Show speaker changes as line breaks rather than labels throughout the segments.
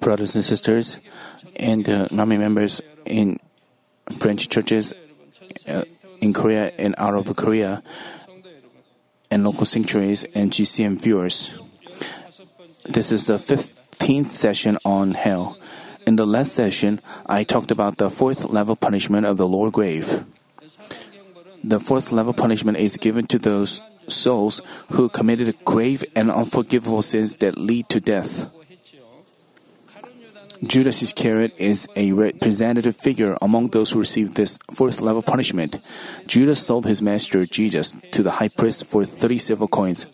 brothers and sisters, and uh, Nami members in branch churches uh, in Korea and out of Korea, and local sanctuaries and GCN viewers. This is the 15th session on hell. In the last session, I talked about the fourth level punishment of the lower grave. The fourth level punishment is given to those souls who committed grave and unforgivable sins that lead to death. Judas Iscariot is a representative figure among those who received this fourth level punishment. Judas sold his master Jesus to the high priest for 30 silver coins.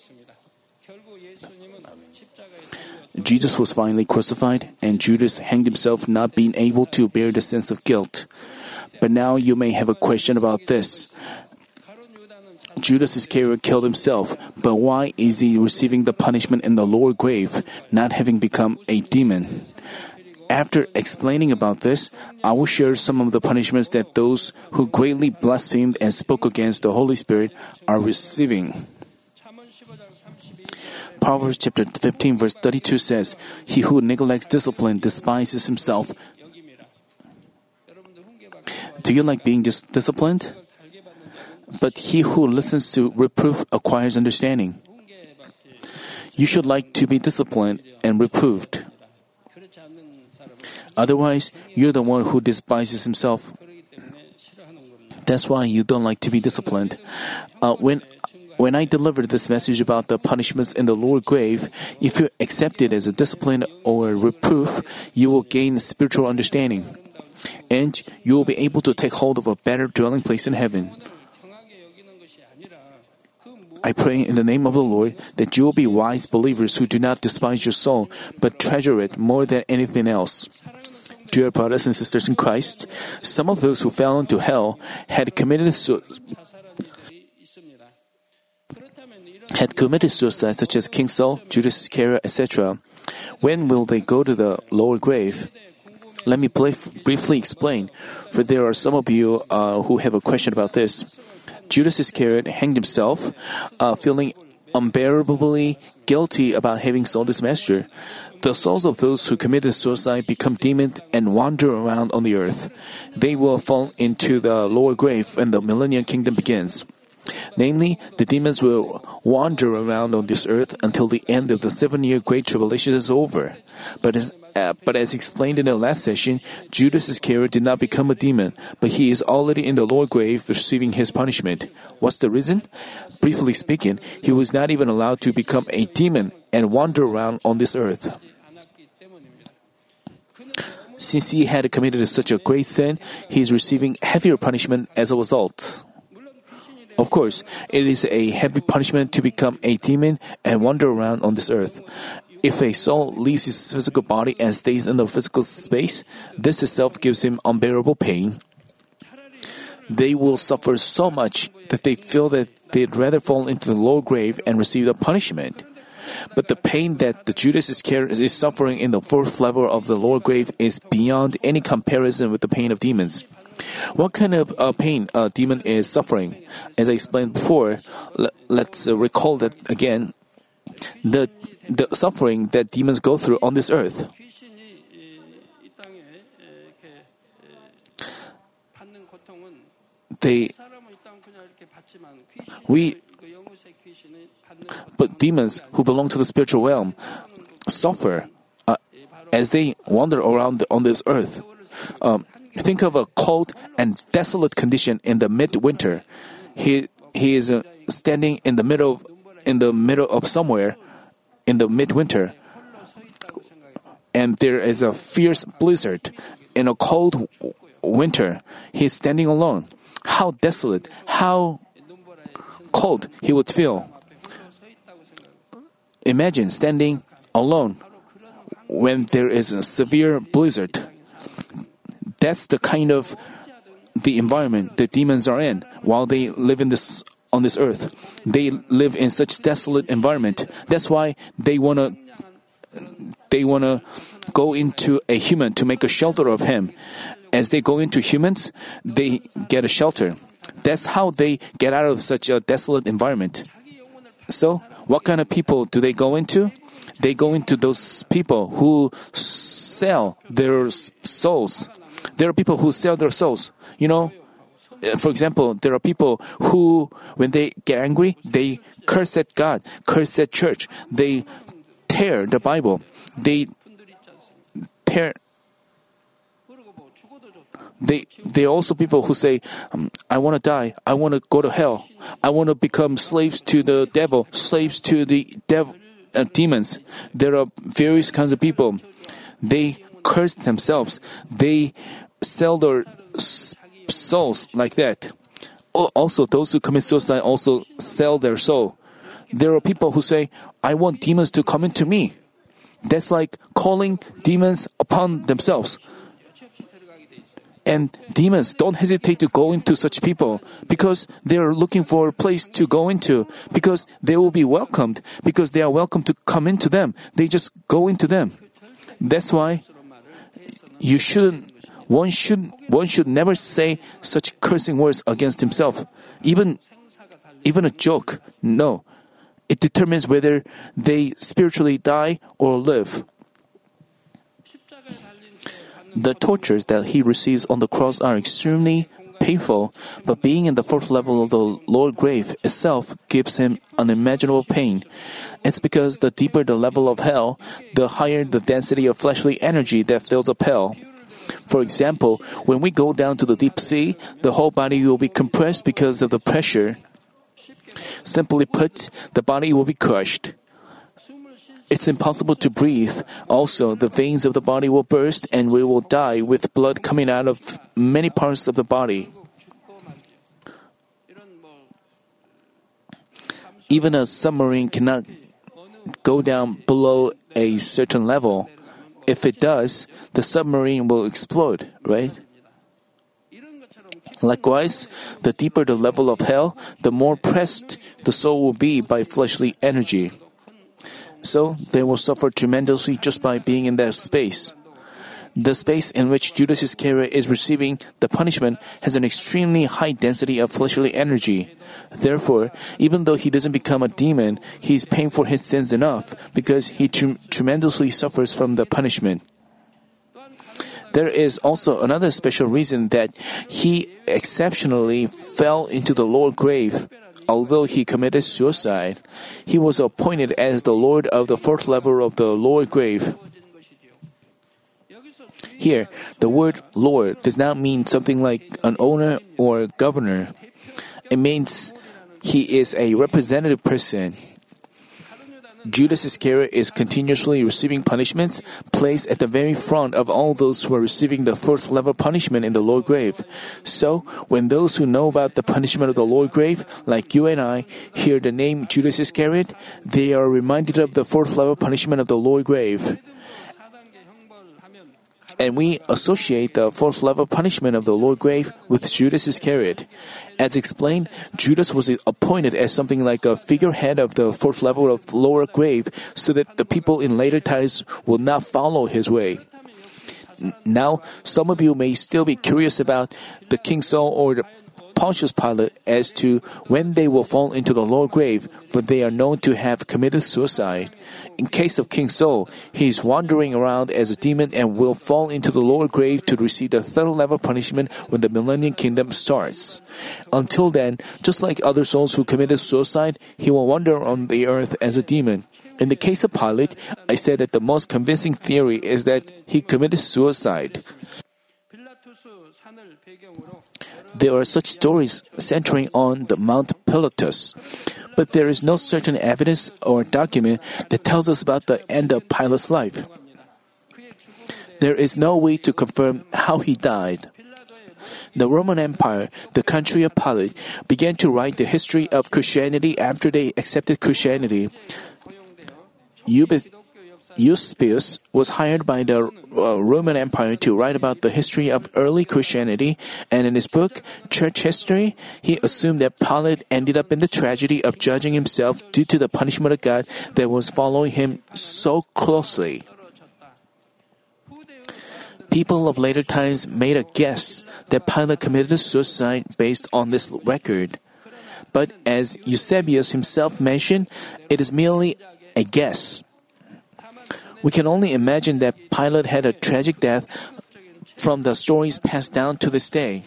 Jesus was finally crucified, and Judas hanged himself, not being able to bear the sense of guilt. But now you may have a question about this. Judas Iscariot killed himself, but why is he receiving the punishment in the lower grave, not having become a demon? After explaining about this, I will share some of the punishments that those who greatly blasphemed and spoke against the Holy Spirit are receiving. Proverbs chapter 15 verse 32 says, He who neglects discipline despises himself. Do you like being dis- disciplined? But he who listens to reproof acquires understanding. You should like to be disciplined and reproved. Otherwise, you're the one who despises himself. That's why you don't like to be disciplined. Uh, when when I delivered this message about the punishments in the lower grave, if you accept it as a discipline or reproof, you will gain spiritual understanding. And you will be able to take hold of a better dwelling place in heaven. I pray in the name of the Lord that you will be wise believers who do not despise your soul, but treasure it more than anything else. Dear brothers and sisters in Christ, some of those who fell into hell had committed su- had committed suicide, such as King Saul, Judas Iscariot, etc. When will they go to the lower grave? Let me briefly explain, for there are some of you uh, who have a question about this. Judas Iscariot hanged himself, uh, feeling unbearably guilty about having sold his master. The souls of those who committed suicide become demons and wander around on the earth. They will fall into the lower grave when the millennium kingdom begins. Namely, the demons will wander around on this earth until the end of the seven year Great Tribulation is over. But as, uh, but as explained in the last session, Judas Iscariot did not become a demon, but he is already in the lower grave receiving his punishment. What's the reason? Briefly speaking, he was not even allowed to become a demon and wander around on this earth. Since he had committed such a great sin, he is receiving heavier punishment as a result. Of course, it is a heavy punishment to become a demon and wander around on this earth. If a soul leaves his physical body and stays in the physical space, this itself gives him unbearable pain. They will suffer so much that they feel that they'd rather fall into the lower grave and receive the punishment. But the pain that the Judas is suffering in the fourth level of the lower grave is beyond any comparison with the pain of demons. What kind of uh, pain a demon is suffering? As I explained before, l- let's uh, recall that again. The the suffering that demons go through on this earth. They we but demons who belong to the spiritual realm suffer uh, as they wander around on this earth. Um, Think of a cold and desolate condition in the midwinter. He he is uh, standing in the middle in the middle of somewhere in the midwinter, and there is a fierce blizzard. In a cold winter, he's standing alone. How desolate, how cold he would feel. Imagine standing alone when there is a severe blizzard. That's the kind of the environment the demons are in while they live in this on this earth. They live in such desolate environment. That's why they wanna they wanna go into a human to make a shelter of him. As they go into humans, they get a shelter. That's how they get out of such a desolate environment. So, what kind of people do they go into? they go into those people who sell their souls. There are people who sell their souls. You know, uh, for example, there are people who, when they get angry, they curse at God, curse at church. They tear the Bible. They tear. They they also people who say, um, "I want to die. I want to go to hell. I want to become slaves to the devil, slaves to the devil, uh, demons." There are various kinds of people. They curse themselves. They sell their souls like that. Also, those who commit suicide also sell their soul. There are people who say, I want demons to come into me. That's like calling demons upon themselves. And demons don't hesitate to go into such people because they are looking for a place to go into, because they will be welcomed, because they are welcome to come into them. They just go into them. That's why you shouldn't one should one should never say such cursing words against himself, even even a joke. No, it determines whether they spiritually die or live. The tortures that he receives on the cross are extremely painful, but being in the fourth level of the lower grave itself gives him unimaginable pain. It's because the deeper the level of hell, the higher the density of fleshly energy that fills up hell. For example, when we go down to the deep sea, the whole body will be compressed because of the pressure. Simply put, the body will be crushed. It's impossible to breathe. Also, the veins of the body will burst and we will die with blood coming out of many parts of the body. Even a submarine cannot go down below a certain level. If it does, the submarine will explode, right? Likewise, the deeper the level of hell, the more pressed the soul will be by fleshly energy. So they will suffer tremendously just by being in that space. The space in which Judas Iscariot is receiving the punishment has an extremely high density of fleshly energy. Therefore, even though he doesn't become a demon, he is paying for his sins enough because he tr- tremendously suffers from the punishment. There is also another special reason that he exceptionally fell into the lower grave. Although he committed suicide, he was appointed as the Lord of the fourth level of the lower grave. Here, the word Lord does not mean something like an owner or governor. It means he is a representative person. Judas Iscariot is continuously receiving punishments placed at the very front of all those who are receiving the first level punishment in the lower grave. So, when those who know about the punishment of the lower grave, like you and I, hear the name Judas Iscariot, they are reminded of the fourth level punishment of the lower grave and we associate the fourth level punishment of the lower grave with Judas Iscariot. As explained, Judas was appointed as something like a figurehead of the fourth level of lower grave so that the people in later times will not follow his way. Now, some of you may still be curious about the King Saul or the Pontius Pilate as to when they will fall into the lower grave, for they are known to have committed suicide. In case of King Saul, he is wandering around as a demon and will fall into the lower grave to receive the third level punishment when the millennium kingdom starts. Until then, just like other souls who committed suicide, he will wander on the earth as a demon. In the case of Pilate, I said that the most convincing theory is that he committed suicide. There are such stories centering on the Mount Pilatus, but there is no certain evidence or document that tells us about the end of Pilate's life. There is no way to confirm how he died. The Roman Empire, the country of Pilate, began to write the history of Christianity after they accepted Christianity. Eusebius was hired by the uh, Roman Empire to write about the history of early Christianity, and in his book, Church History, he assumed that Pilate ended up in the tragedy of judging himself due to the punishment of God that was following him so closely. People of later times made a guess that Pilate committed suicide based on this record. But as Eusebius himself mentioned, it is merely a guess. We can only imagine that Pilate had a tragic death from the stories passed down to this day.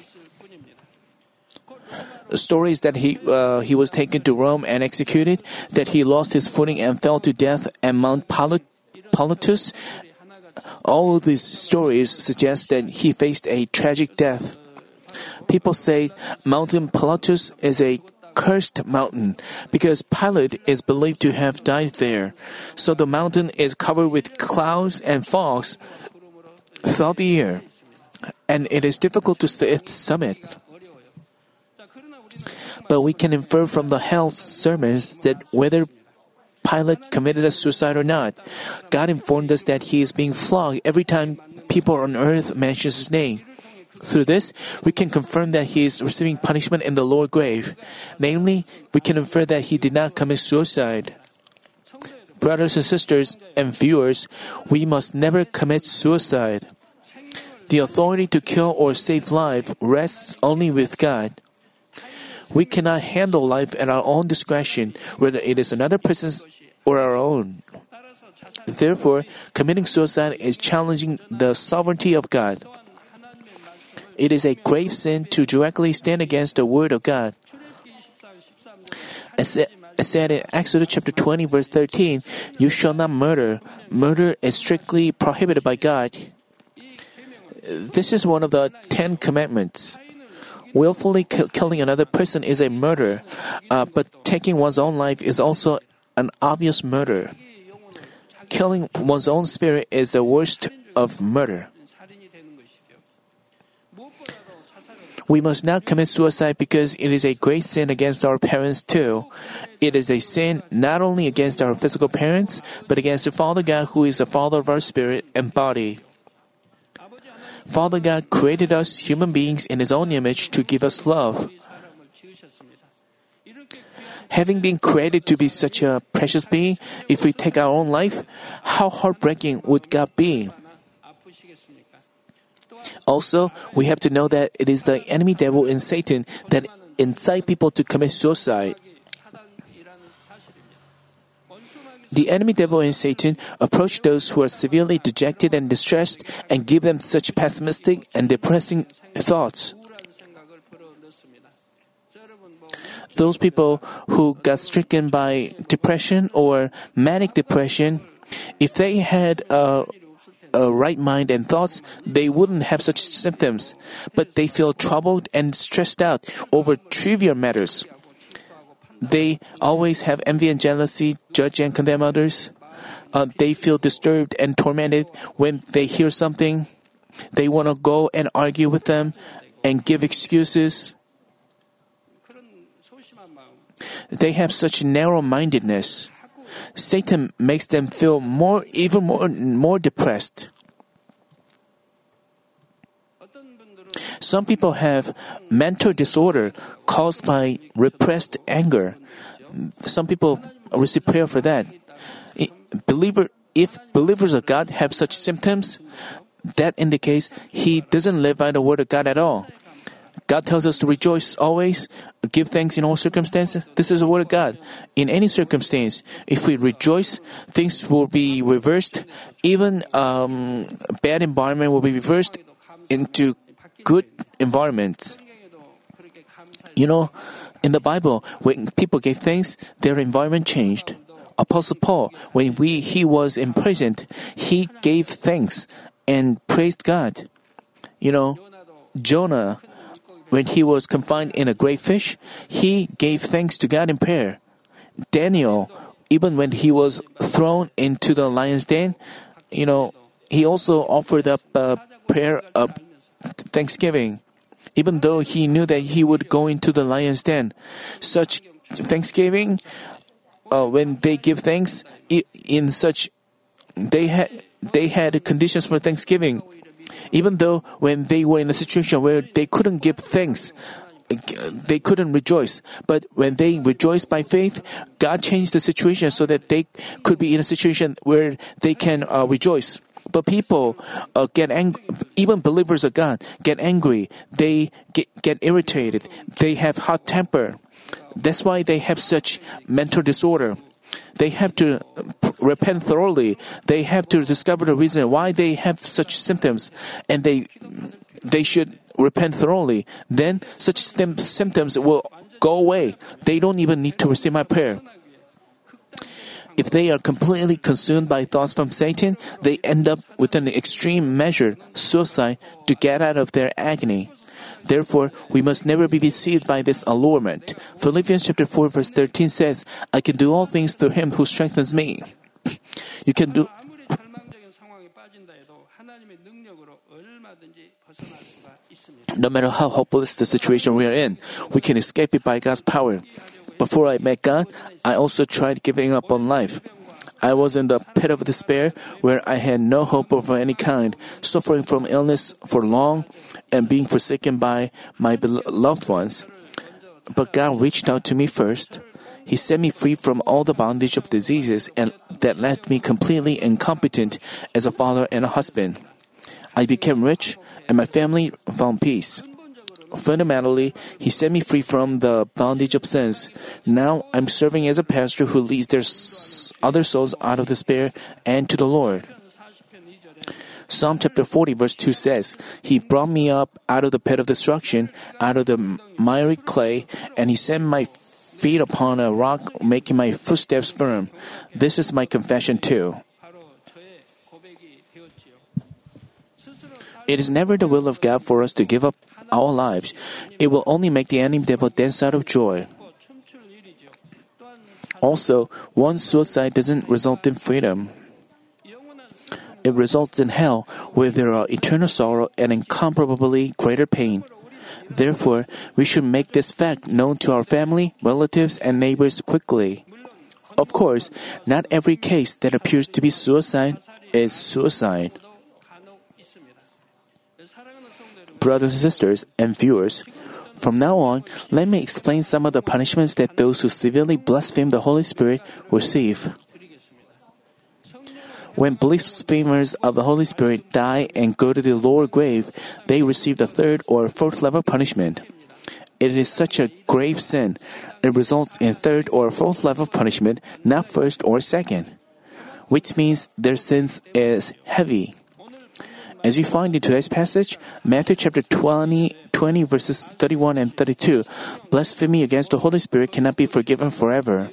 Stories that he uh, he was taken to Rome and executed, that he lost his footing and fell to death at Mount Pilatus. All these stories suggest that he faced a tragic death. People say Mountain Pilatus is a cursed mountain because Pilate is believed to have died there. So the mountain is covered with clouds and fogs throughout the year, and it is difficult to see its summit. But we can infer from the hell sermons that whether Pilate committed a suicide or not, God informed us that he is being flogged every time people on earth mention his name. Through this, we can confirm that he is receiving punishment in the lower grave. Namely, we can infer that he did not commit suicide. Brothers and sisters and viewers, we must never commit suicide. The authority to kill or save life rests only with God. We cannot handle life at our own discretion, whether it is another person's or our own. Therefore, committing suicide is challenging the sovereignty of God. It is a grave sin to directly stand against the word of God. As said in Exodus chapter 20 verse 13, you shall not murder. Murder is strictly prohibited by God. This is one of the Ten Commandments. Willfully killing another person is a murder, uh, but taking one's own life is also an obvious murder. Killing one's own spirit is the worst of murder. We must not commit suicide because it is a great sin against our parents too. It is a sin not only against our physical parents, but against the Father God who is the Father of our spirit and body. Father God created us human beings in His own image to give us love. Having been created to be such a precious being, if we take our own life, how heartbreaking would God be? Also, we have to know that it is the enemy devil and Satan that incite people to commit suicide. The enemy devil and Satan approach those who are severely dejected and distressed and give them such pessimistic and depressing thoughts. Those people who got stricken by depression or manic depression, if they had a a right mind and thoughts, they wouldn't have such symptoms. But they feel troubled and stressed out over trivial matters. They always have envy and jealousy, judge and condemn others. Uh, they feel disturbed and tormented when they hear something. They want to go and argue with them and give excuses. They have such narrow mindedness. Satan makes them feel more, even more, more depressed. Some people have mental disorder caused by repressed anger. Some people receive prayer for that. Believer, if believers of God have such symptoms, that indicates he doesn't live by the word of God at all. God tells us to rejoice always, give thanks in all circumstances. This is the word of God. In any circumstance, if we rejoice, things will be reversed. Even um, bad environment will be reversed into good environments. You know, in the Bible, when people gave thanks, their environment changed. Apostle Paul, when we, he was imprisoned, he gave thanks and praised God. You know, Jonah, when he was confined in a great fish, he gave thanks to God in prayer. Daniel, even when he was thrown into the lion's den, you know, he also offered up a prayer of thanksgiving. Even though he knew that he would go into the lion's den, such thanksgiving, uh, when they give thanks, in such, they had they had conditions for thanksgiving. Even though when they were in a situation where they couldn't give thanks, they couldn't rejoice. But when they rejoiced by faith, God changed the situation so that they could be in a situation where they can uh, rejoice. But people uh, get angry, even believers of God get angry. They get, get irritated. They have hot temper. That's why they have such mental disorder. They have to repent thoroughly. They have to discover the reason why they have such symptoms, and they they should repent thoroughly. Then such symptoms will go away. They don't even need to receive my prayer. If they are completely consumed by thoughts from Satan, they end up with an extreme measure, suicide, to get out of their agony. Therefore, we must never be deceived by this allurement. Philippians chapter 4 verse 13 says, I can do all things through him who strengthens me. you can do no matter how hopeless the situation we are in, we can escape it by God's power. Before I met God, I also tried giving up on life. I was in the pit of despair where I had no hope of any kind, suffering from illness for long and being forsaken by my loved ones. But God reached out to me first. He set me free from all the bondage of diseases and that left me completely incompetent as a father and a husband. I became rich and my family found peace. Fundamentally, He set me free from the bondage of sins. Now I'm serving as a pastor who leads their other souls out of despair and to the Lord. Psalm chapter 40 verse 2 says, He brought me up out of the pit of destruction, out of the miry clay, and He set my feet upon a rock, making my footsteps firm. This is my confession too. It is never the will of God for us to give up our lives. It will only make the enemy devil dance out of joy. Also, one suicide doesn't result in freedom. It results in hell, where there are eternal sorrow and incomparably greater pain. Therefore, we should make this fact known to our family, relatives, and neighbors quickly. Of course, not every case that appears to be suicide is suicide. brothers and sisters, and viewers, from now on, let me explain some of the punishments that those who severely blaspheme the Holy Spirit receive. When blasphemers of the Holy Spirit die and go to the lower grave, they receive the third or fourth level punishment. It is such a grave sin. It results in third or fourth level punishment, not first or second, which means their sins is heavy. As you find in today's passage, Matthew chapter 20, 20 verses 31 and 32, blasphemy against the Holy Spirit cannot be forgiven forever.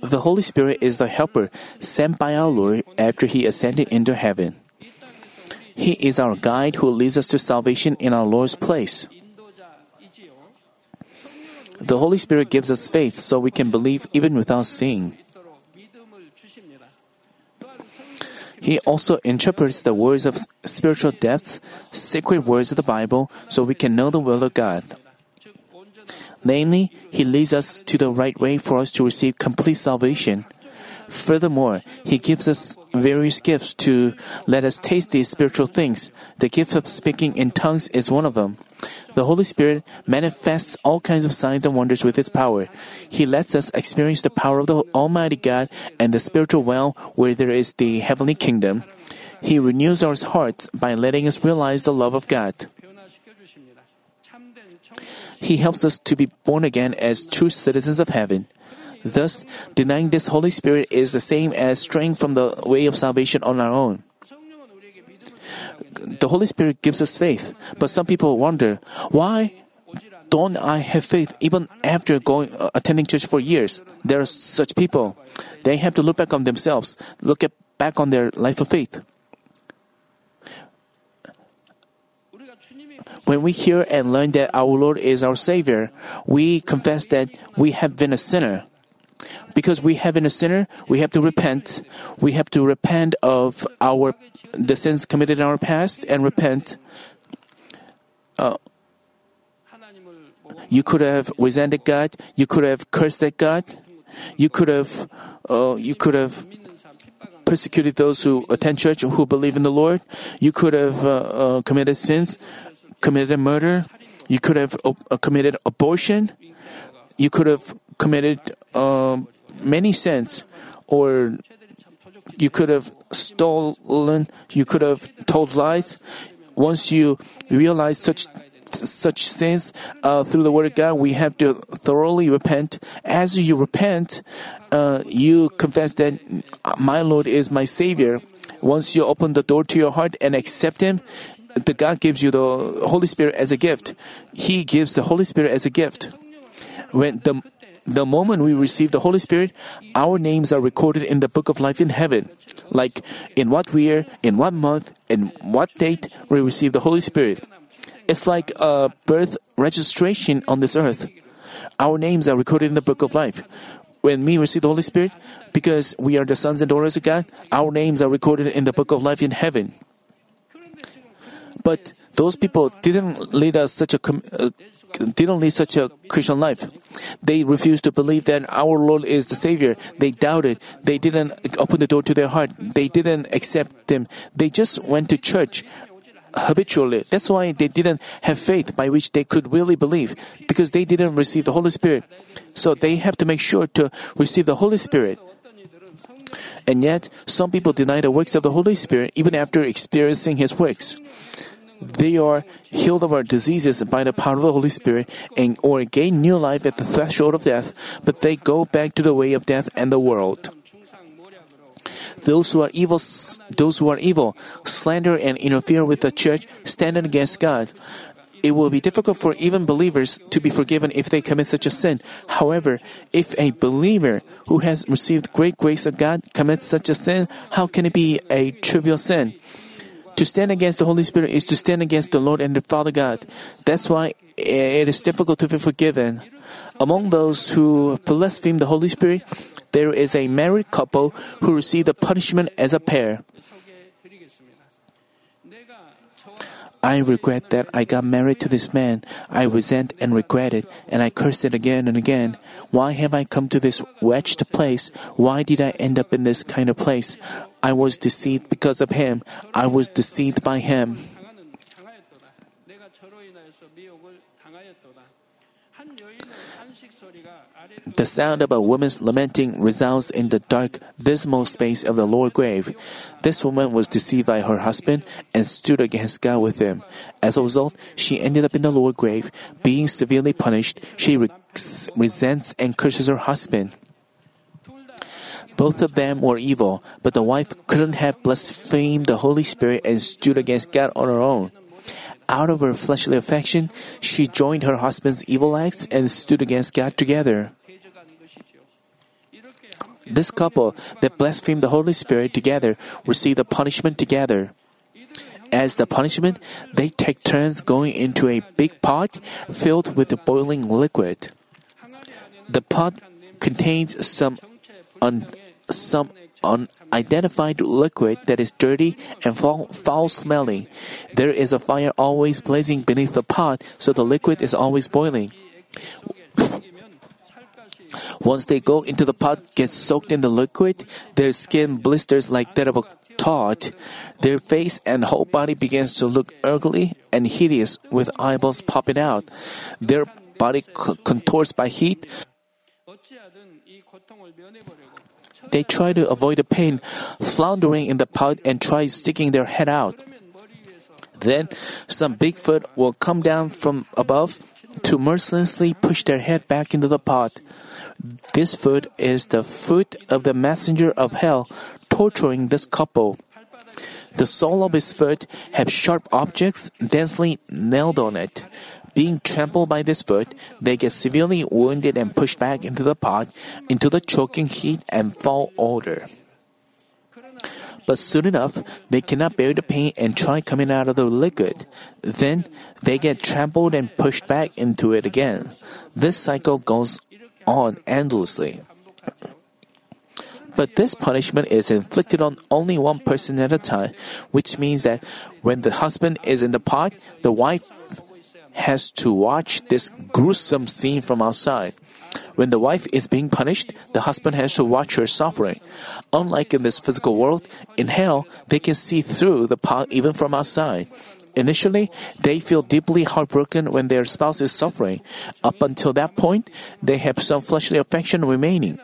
The Holy Spirit is the helper sent by our Lord after he ascended into heaven. He is our guide who leads us to salvation in our Lord's place. The Holy Spirit gives us faith so we can believe even without seeing. He also interprets the words of spiritual depths, sacred words of the Bible, so we can know the will of God. Namely, He leads us to the right way for us to receive complete salvation. Furthermore, He gives us various gifts to let us taste these spiritual things. The gift of speaking in tongues is one of them. The Holy Spirit manifests all kinds of signs and wonders with His power. He lets us experience the power of the Almighty God and the spiritual realm where there is the heavenly kingdom. He renews our hearts by letting us realize the love of God. He helps us to be born again as true citizens of heaven. Thus, denying this Holy Spirit is the same as straying from the way of salvation on our own. The Holy Spirit gives us faith, but some people wonder, why don't I have faith even after going uh, attending church for years? There are such people. They have to look back on themselves, look at, back on their life of faith. When we hear and learn that our Lord is our Savior, we confess that we have been a sinner. Because we have been a sinner, we have to repent. We have to repent of our the sins committed in our past and repent. Uh, you could have resented God. You could have cursed at God. You could have, uh, you could have persecuted those who attend church who believe in the Lord. You could have uh, uh, committed sins, committed a murder. You could have uh, committed abortion. You could have committed um, many sins, or you could have stolen, you could have told lies. Once you realize such such sins uh, through the Word of God, we have to thoroughly repent. As you repent, uh, you confess that my Lord is my Savior. Once you open the door to your heart and accept Him, the God gives you the Holy Spirit as a gift. He gives the Holy Spirit as a gift. When the the moment we receive the Holy Spirit, our names are recorded in the book of life in heaven. Like in what year, in what month, in what date we receive the Holy Spirit. It's like a birth registration on this earth. Our names are recorded in the book of life. When we receive the Holy Spirit, because we are the sons and daughters of God, our names are recorded in the book of life in heaven. But those people didn't lead us such a uh, didn't lead such a Christian life. They refused to believe that our Lord is the Savior. They doubted. They didn't open the door to their heart. They didn't accept Him. They just went to church habitually. That's why they didn't have faith by which they could really believe, because they didn't receive the Holy Spirit. So they have to make sure to receive the Holy Spirit. And yet, some people deny the works of the Holy Spirit even after experiencing His works they are healed of our diseases by the power of the Holy Spirit and or gain new life at the threshold of death, but they go back to the way of death and the world. Those who are evil, those who are evil, slander and interfere with the church, stand against God. It will be difficult for even believers to be forgiven if they commit such a sin. However, if a believer who has received great grace of God commits such a sin, how can it be a trivial sin? To stand against the Holy Spirit is to stand against the Lord and the Father God. That's why it is difficult to be forgiven. Among those who blaspheme the Holy Spirit, there is a married couple who receive the punishment as a pair. I regret that I got married to this man. I resent and regret it, and I curse it again and again. Why have I come to this wretched place? Why did I end up in this kind of place? I was deceived because of him. I was deceived by him. The sound of a woman's lamenting resounds in the dark, dismal space of the lower grave. This woman was deceived by her husband and stood against God with him. As a result, she ended up in the lower grave. Being severely punished, she re- resents and curses her husband. Both of them were evil, but the wife couldn't have blasphemed the Holy Spirit and stood against God on her own. Out of her fleshly affection, she joined her husband's evil acts and stood against God together. This couple that blasphemed the Holy Spirit together received the punishment together. As the punishment, they take turns going into a big pot filled with boiling liquid. The pot contains some un- some unidentified liquid that is dirty and foul smelling. There is a fire always blazing beneath the pot, so the liquid is always boiling. Once they go into the pot, get soaked in the liquid, their skin blisters like that of a toad. Their face and whole body begins to look ugly and hideous with eyeballs popping out. Their body contorts by heat. They try to avoid the pain, floundering in the pot and try sticking their head out. Then some big foot will come down from above to mercilessly push their head back into the pot. This foot is the foot of the messenger of hell torturing this couple. The sole of his foot have sharp objects densely nailed on it. Being trampled by this foot, they get severely wounded and pushed back into the pot, into the choking heat and foul odor. But soon enough, they cannot bear the pain and try coming out of the liquid. Then they get trampled and pushed back into it again. This cycle goes on endlessly. But this punishment is inflicted on only one person at a time, which means that when the husband is in the pot, the wife has to watch this gruesome scene from outside. When the wife is being punished, the husband has to watch her suffering. Unlike in this physical world, in hell, they can see through the pot even from outside. Initially, they feel deeply heartbroken when their spouse is suffering. Up until that point, they have some fleshly affection remaining.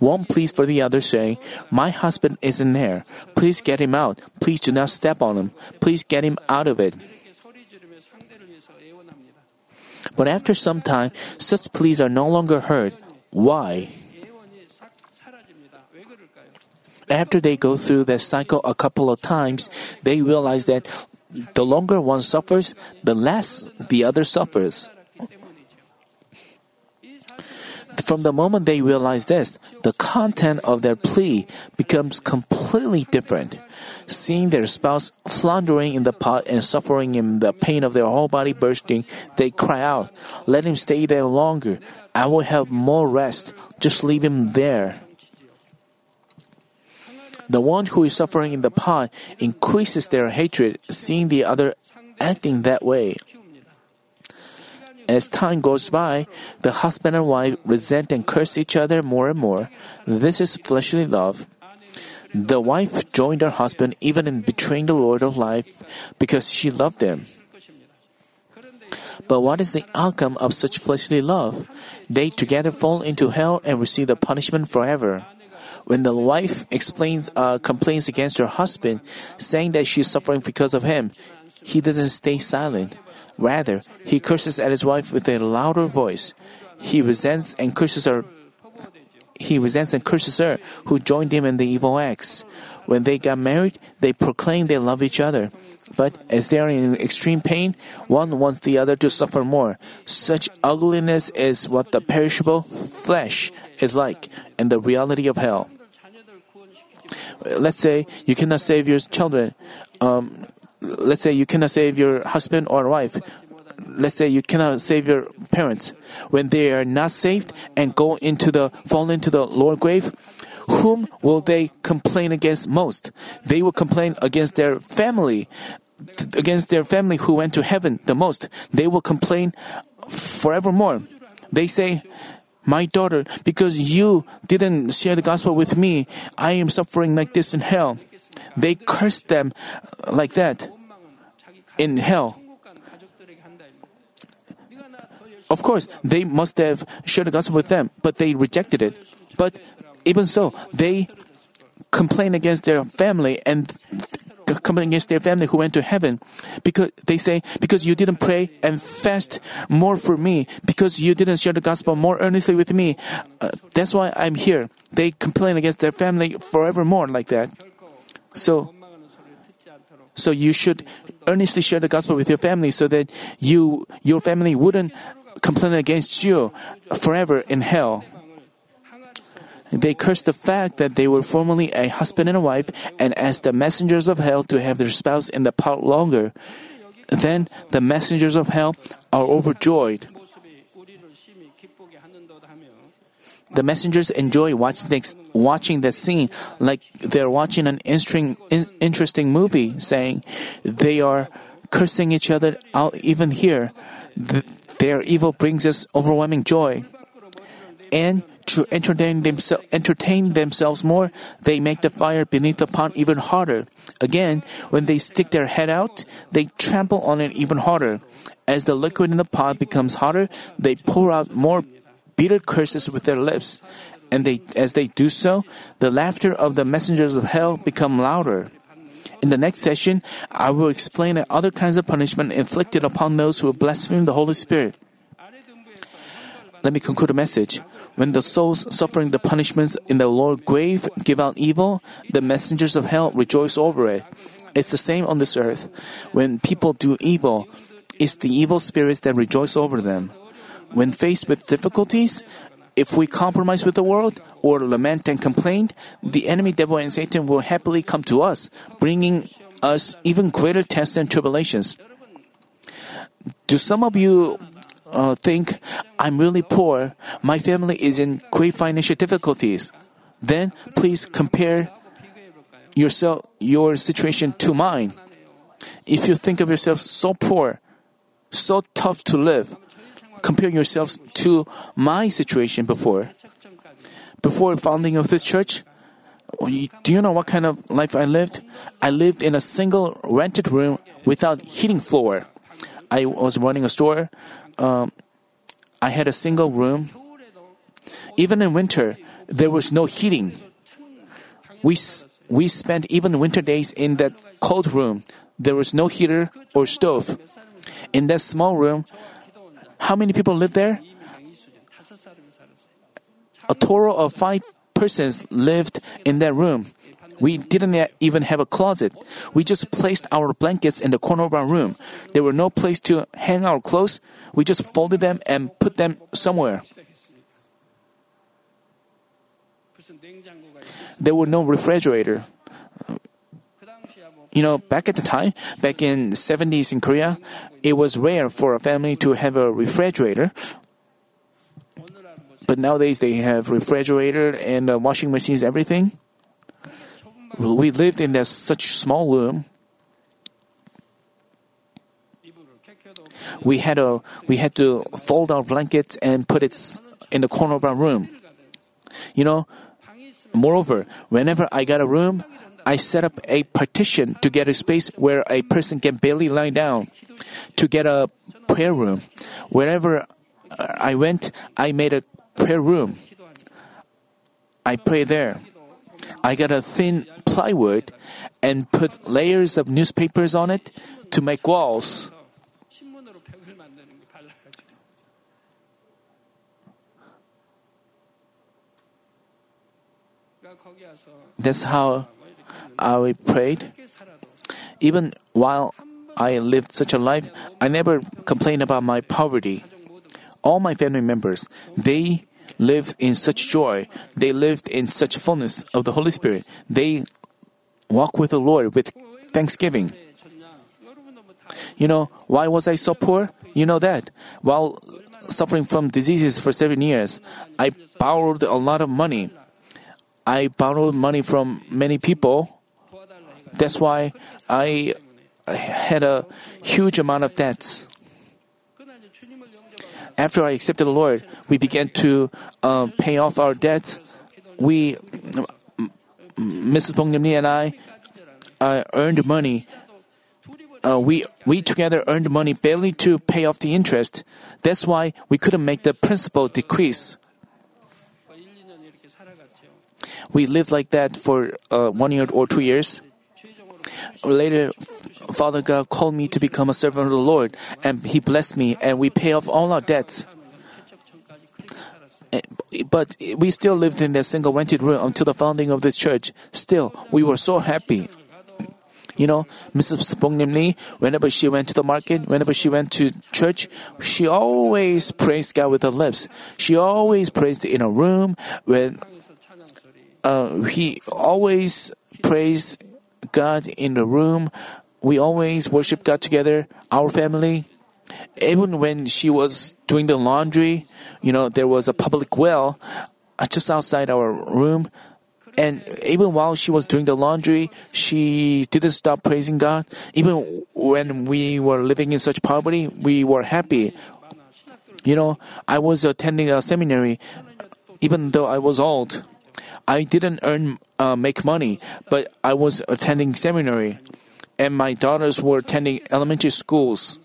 One pleads for the other, saying, My husband is in there. Please get him out. Please do not step on him. Please get him out of it. But after some time, such pleas are no longer heard. Why? After they go through that cycle a couple of times, they realize that the longer one suffers, the less the other suffers. From the moment they realize this, the content of their plea becomes completely different. Seeing their spouse floundering in the pot and suffering in the pain of their whole body bursting, they cry out, Let him stay there longer. I will have more rest. Just leave him there. The one who is suffering in the pot increases their hatred, seeing the other acting that way. As time goes by, the husband and wife resent and curse each other more and more. This is fleshly love. The wife joined her husband even in betraying the Lord of life because she loved him. But what is the outcome of such fleshly love? They together fall into hell and receive the punishment forever. When the wife explains, uh, complains against her husband, saying that she is suffering because of him, he doesn't stay silent. Rather, he curses at his wife with a louder voice. He resents and curses her. He resents and curses her who joined him in the evil acts. When they got married, they proclaim they love each other. But as they are in extreme pain, one wants the other to suffer more. Such ugliness is what the perishable flesh is like, and the reality of hell. Let's say you cannot save your children. Um, let's say you cannot save your husband or wife. Let's say you cannot save your parents. When they are not saved and go into the fall into the lower grave, whom will they complain against most? They will complain against their family, against their family who went to heaven the most. They will complain forevermore. They say, my daughter, because you didn't share the gospel with me, I am suffering like this in hell. They curse them like that in hell. Of course, they must have shared the gospel with them, but they rejected it. But even so, they complain against their family and complain against their family who went to heaven because they say because you didn't pray and fast more for me because you didn't share the gospel more earnestly with me uh, that's why i'm here they complain against their family forevermore like that so so you should earnestly share the gospel with your family so that you your family wouldn't complain against you forever in hell they cursed the fact that they were formerly a husband and a wife and asked the messengers of hell to have their spouse in the pot longer. Then the messengers of hell are overjoyed. The messengers enjoy watching the, scene like they're watching an interesting movie, saying they are cursing each other out even here. Their evil brings us overwhelming joy. And to entertain, themse- entertain themselves more, they make the fire beneath the pot even hotter. Again, when they stick their head out, they trample on it even harder. As the liquid in the pot becomes hotter, they pour out more bitter curses with their lips. And they, as they do so, the laughter of the messengers of hell become louder. In the next session, I will explain other kinds of punishment inflicted upon those who blaspheme the Holy Spirit. Let me conclude the message. When the souls suffering the punishments in the lower grave give out evil, the messengers of hell rejoice over it. It's the same on this earth. When people do evil, it's the evil spirits that rejoice over them. When faced with difficulties, if we compromise with the world or lament and complain, the enemy devil and Satan will happily come to us, bringing us even greater tests and tribulations. Do some of you uh, think, I'm really poor, my family is in great financial difficulties, then please compare yourself, your situation to mine. If you think of yourself so poor, so tough to live, compare yourselves to my situation before. Before founding of this church, do you know what kind of life I lived? I lived in a single rented room without heating floor. I was running a store um, I had a single room. Even in winter, there was no heating. We, we spent even winter days in that cold room. There was no heater or stove. In that small room, how many people live there? A total of five persons lived in that room. We didn't even have a closet. We just placed our blankets in the corner of our room. There were no place to hang our clothes. We just folded them and put them somewhere. There were no refrigerator. You know, back at the time, back in 70s in Korea, it was rare for a family to have a refrigerator. But nowadays they have refrigerator and uh, washing machines, everything. We lived in that such small room. We had a we had to fold our blankets and put it in the corner of our room. You know, moreover, whenever I got a room, I set up a partition to get a space where a person can barely lie down, to get a prayer room. Wherever I went, I made a prayer room. I pray there. I got a thin plywood and put layers of newspapers on it to make walls. That's how I prayed. Even while I lived such a life, I never complained about my poverty. All my family members, they lived in such joy. They lived in such fullness of the Holy Spirit. They walk with the Lord with thanksgiving. You know, why was I so poor? You know that. While suffering from diseases for seven years, I borrowed a lot of money. I borrowed money from many people. That's why I had a huge amount of debts. After I accepted the Lord, we began to uh, pay off our debts. We, Mrs. Bong and I, uh, earned money. Uh, we we together earned money barely to pay off the interest. That's why we couldn't make the principal decrease. We lived like that for uh, one year or two years. Later, Father God called me to become a servant of the Lord, and He blessed me, and we pay off all our debts. Eh, but we still lived in that single rented room until the founding of this church. Still, we were so happy. You know, Mrs. Bong Lee, whenever she went to the market, whenever she went to church, she always praised God with her lips. She always praised in a room when uh, he always praised God in the room. We always worship God together, our family. Even when she was doing the laundry, you know, there was a public well uh, just outside our room. And even while she was doing the laundry, she didn't stop praising God. Even when we were living in such poverty, we were happy. You know, I was attending a seminary, even though I was old. I didn't earn uh, make money, but I was attending seminary, and my daughters were attending elementary schools.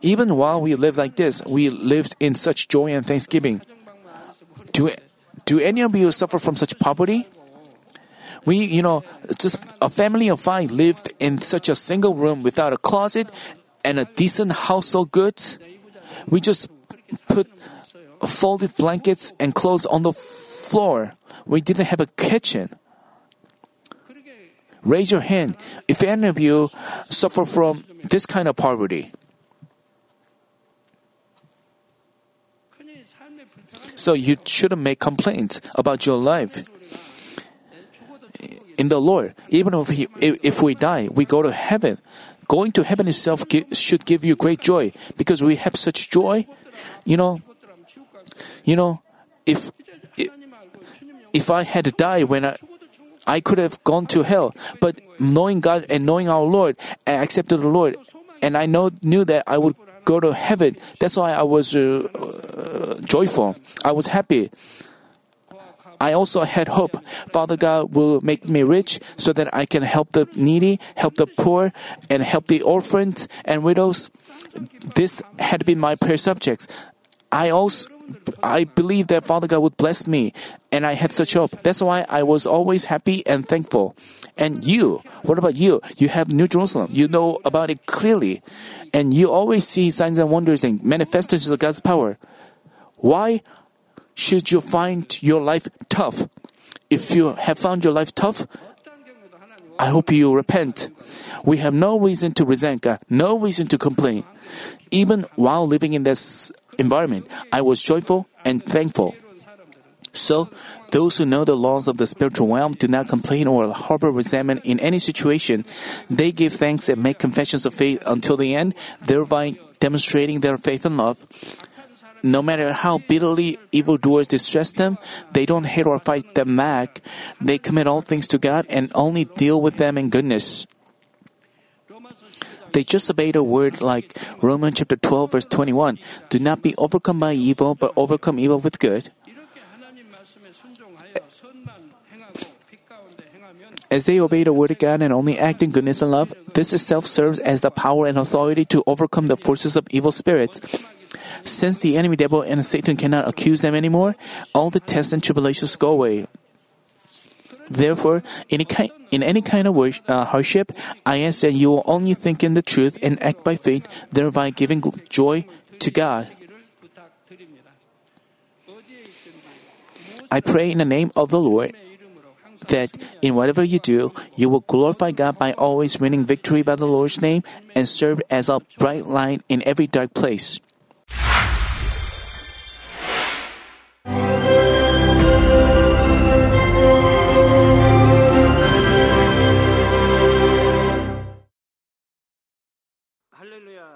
Even while we lived like this, we lived in such joy and thanksgiving. Do do any of you suffer from such poverty? We, you know, just a family of five lived in such a single room without a closet and a decent household goods. We just put folded blankets and clothes on the floor we didn't have a kitchen. Raise your hand if any of you suffer from this kind of poverty. So you shouldn't make complaints about your life. In the Lord, even if, he, if we die, we go to heaven. Going to heaven itself should give you great joy because we have such joy. You know, you know, if if I had died when I, I could have gone to hell. But knowing God and knowing our Lord, I accepted the Lord, and I know knew that I would go to heaven. That's why I was uh, uh, joyful. I was happy. I also had hope. Father God will make me rich so that I can help the needy, help the poor, and help the orphans and widows. This had been my prayer subjects. I also I believed that Father God would bless me, and I had such hope. That's why I was always happy and thankful. And you, what about you? You have New Jerusalem. You know about it clearly, and you always see signs and wonders and manifestations of God's power. Why should you find your life tough? If you have found your life tough, I hope you repent. We have no reason to resent God, no reason to complain. Even while living in this environment, I was joyful and thankful. So, those who know the laws of the spiritual realm do not complain or harbor resentment in any situation. They give thanks and make confessions of faith until the end, thereby demonstrating their faith and love. No matter how bitterly evildoers distress them, they don't hate or fight them back. They commit all things to God and only deal with them in goodness. They just obeyed a word like Romans chapter 12 verse 21. Do not be overcome by evil, but overcome evil with good. As they obey the word of God and only act in goodness and love, this itself serves as the power and authority to overcome the forces of evil spirits. Since the enemy devil and Satan cannot accuse them anymore, all the tests and tribulations go away. Therefore, in any kind, in any kind of uh, hardship, I ask that you will only think in the truth and act by faith, thereby giving joy to God. I pray in the name of the Lord that in whatever you do, you will glorify God by always winning victory by the Lord's name and serve as a bright light in every dark place.